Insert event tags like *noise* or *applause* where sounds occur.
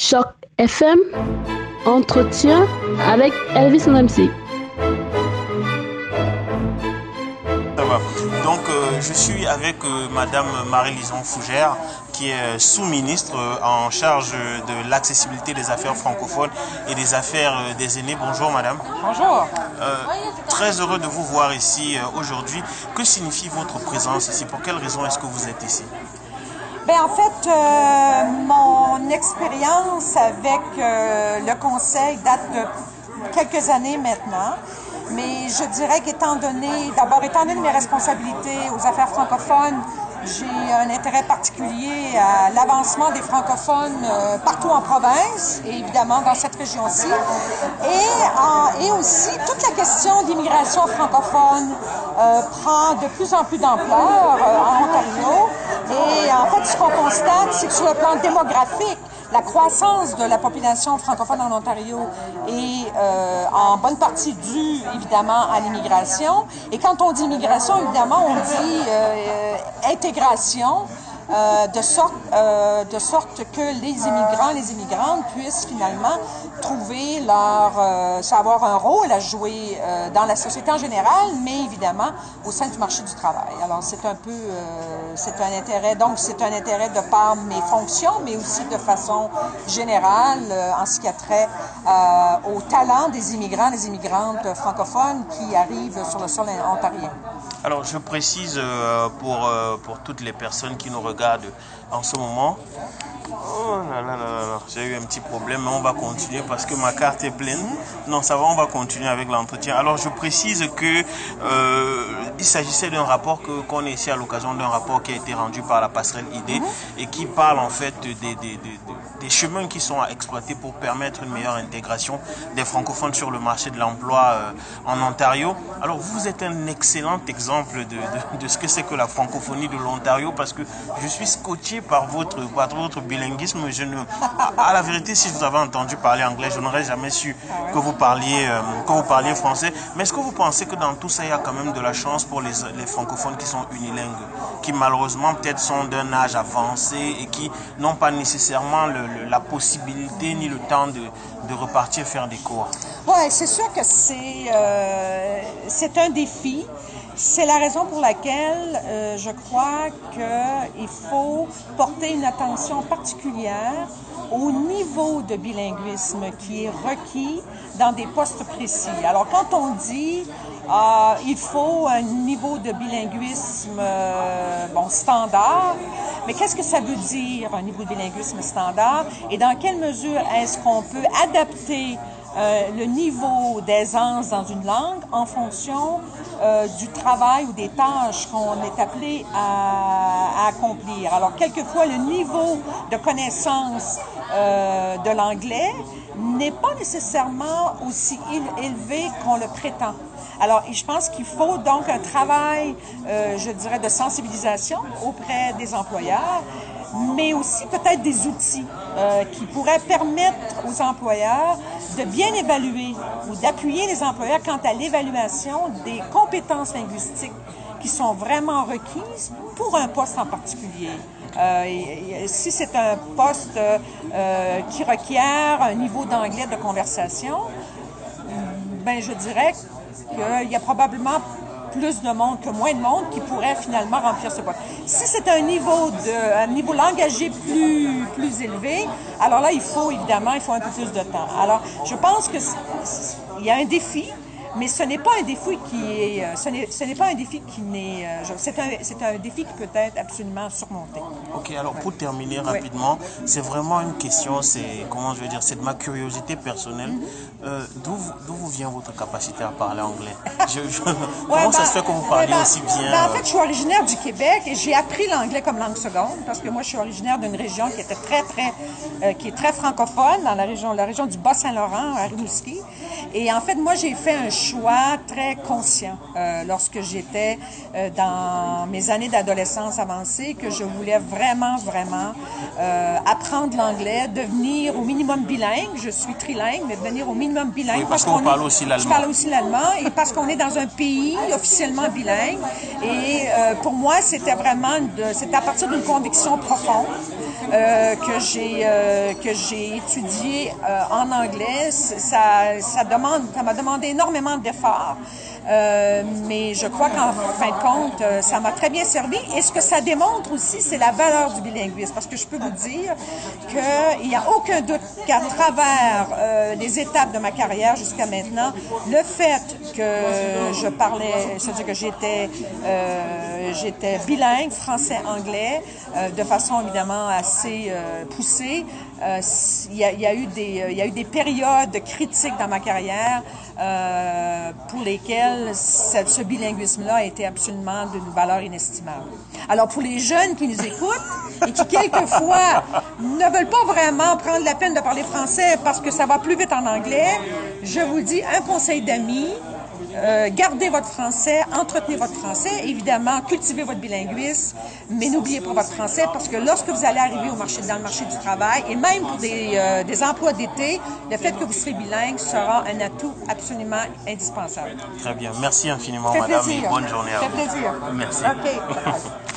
Choc FM, entretien avec Elvis MC. Ça va. Donc, euh, je suis avec euh, Madame Marie-Lison Fougère, qui est sous-ministre euh, en charge de l'accessibilité des affaires francophones et des affaires euh, des aînés. Bonjour, Madame. Bonjour. Euh, très heureux de vous voir ici euh, aujourd'hui. Que signifie votre présence ici? Pour quelles raisons est-ce que vous êtes ici? Ben, en fait, euh, mon expérience avec euh, le conseil date de quelques années maintenant. Mais je dirais qu'étant donné, d'abord, étant donné mes responsabilités aux affaires francophones, j'ai un intérêt particulier à l'avancement des francophones euh, partout en province et évidemment dans cette région-ci. Et, aussi, toute la question d'immigration francophone prend de plus en plus d'ampleur en Ontario. Et en fait, ce qu'on constate, c'est que sur le plan démographique, la croissance de la population francophone en Ontario est euh, en bonne partie due évidemment à l'immigration. Et quand on dit immigration, évidemment, on dit euh, euh, intégration. Euh, de, sorte, euh, de sorte que les immigrants, les immigrantes puissent finalement trouver leur, euh, savoir un rôle à jouer euh, dans la société en général, mais évidemment au sein du marché du travail. Alors c'est un peu, c'est un intérêt, donc c'est un intérêt de par mes fonctions, mais aussi de façon générale en ce qui a trait au talent des immigrants, des immigrantes francophones qui arrivent sur le sol ontarien. Alors, je précise pour, pour toutes les personnes qui nous regardent en ce moment. Oh là là là là j'ai eu un petit problème, mais on va continuer parce que ma carte est pleine. Non, ça va, on va continuer avec l'entretien. Alors, je précise que euh, il s'agissait d'un rapport que qu'on est ici à l'occasion d'un rapport qui a été rendu par la passerelle ID et qui parle en fait des- des chemins qui sont à exploiter pour permettre une meilleure intégration des francophones sur le marché de l'emploi euh, en Ontario. Alors, vous êtes un excellent exemple de, de, ce que c'est que la francophonie de l'Ontario parce que je suis scotché par votre, par votre bilinguisme. Je ne, à, à la vérité, si je vous avais entendu parler anglais, je n'aurais jamais su que vous parliez, euh, que vous parliez français. Mais est-ce que vous pensez que dans tout ça, il y a quand même de la chance pour les, les francophones qui sont unilingues, qui malheureusement peut-être sont d'un âge avancé et qui n'ont pas nécessairement le- la possibilité ni le temps de, de repartir faire des cours Oui, c'est sûr que c'est euh, un défi. C'est la raison pour laquelle euh, je crois qu'il faut porter une attention particulière au niveau de bilinguisme qui est requis dans des postes précis. Alors, quand on dit euh, il faut un niveau de bilinguisme euh, bon, standard, mais qu'est-ce que ça veut dire un niveau de bilinguisme standard? Et dans quelle mesure est-ce qu'on peut adapter euh, le niveau d'aisance dans une langue en fonction euh, du travail ou des tâches qu'on est appelé à, à accomplir? Alors, quelquefois, le niveau de connaissance euh, de l'anglais n'est pas nécessairement aussi éle- élevé qu'on le prétend. Alors, je pense qu'il faut donc un travail, euh, je dirais, de sensibilisation auprès des employeurs, mais aussi peut-être des outils euh, qui pourraient permettre aux employeurs de bien évaluer ou d'appuyer les employeurs quant à l'évaluation des compétences linguistiques qui sont vraiment requises pour un poste en particulier. Euh, si c'est un poste euh, qui requiert un niveau d'anglais de conversation, ben je dirais qu'il y a probablement plus de monde que moins de monde qui pourrait finalement remplir ce poste. Si c'est un niveau de un niveau langagier plus plus élevé, alors là il faut évidemment il faut un peu plus de temps. Alors je pense que il y a un défi. Mais ce n'est pas un défi qui est, euh, ce n'est, ce n'est pas un défi qui n'est, euh, c'est un, c'est un défi qui peut être absolument surmonté. Ok, alors pour terminer rapidement, c'est vraiment une question, c'est comment je veux dire, c'est de ma curiosité personnelle. Euh, d'où, d'où vous vient votre capacité à parler anglais? *laughs* Je- je- Comment Ouais, ça ben, se fait que vous parlez ben, aussi bien ben, en euh, fait, je suis originaire du Québec et j'ai appris l'anglais comme langue seconde parce que moi, je suis originaire d'une région qui était très, très, euh, qui est très francophone, dans la région, la région du Bas-Saint-Laurent, à Rimouski. Et en fait, moi, j'ai fait un choix très conscient euh, lorsque j'étais euh, dans mes années d'adolescence avancée que je voulais vraiment, vraiment euh, apprendre l'anglais, devenir au minimum bilingue. Je suis trilingue, mais devenir au minimum bilingue. Oui, parce qu'on est- aussi Je l'allemand. parle aussi l'allemand et parce qu'on est dans un pays officiellement bilingue. Et euh, pour moi, c'était vraiment, c'était à partir d'une conviction profonde euh, que j'ai euh, que j'ai étudié euh, en anglais. Ça, ça demande, ça m'a demandé énormément d'efforts. Euh, mais je crois qu'en fin de compte, euh, ça m'a très bien servi. Et ce que ça démontre aussi, c'est la valeur du bilinguisme. Parce que je peux vous dire qu'il n'y a aucun doute qu'à travers euh, les étapes de ma carrière jusqu'à maintenant, le fait que je parlais, c'est-à-dire que j'étais j'étais bilingue, français-anglais, euh, de façon évidemment assez euh, poussée. Euh, Il y, a, eu des y périodes critiques dans ma carrière pour lesquelles ce bilinguisme-là a été absolument d'une valeur inestimable. Alors pour les jeunes qui nous écoutent et qui quelquefois ne veulent pas vraiment prendre la peine de parler français parce que ça va plus vite en anglais, je vous dis un conseil d'amis. Euh, gardez votre français, entretenez votre français, évidemment, cultivez votre bilinguisme, mais n'oubliez pas votre français parce que lorsque vous allez arriver au marché, dans le marché du travail et même pour des, euh, des emplois d'été, le fait que vous serez bilingue sera un atout absolument indispensable. Très bien. Merci infiniment, Ça madame, plaisir. et bonne journée à Ça vous. fait plaisir. Merci. OK. *laughs*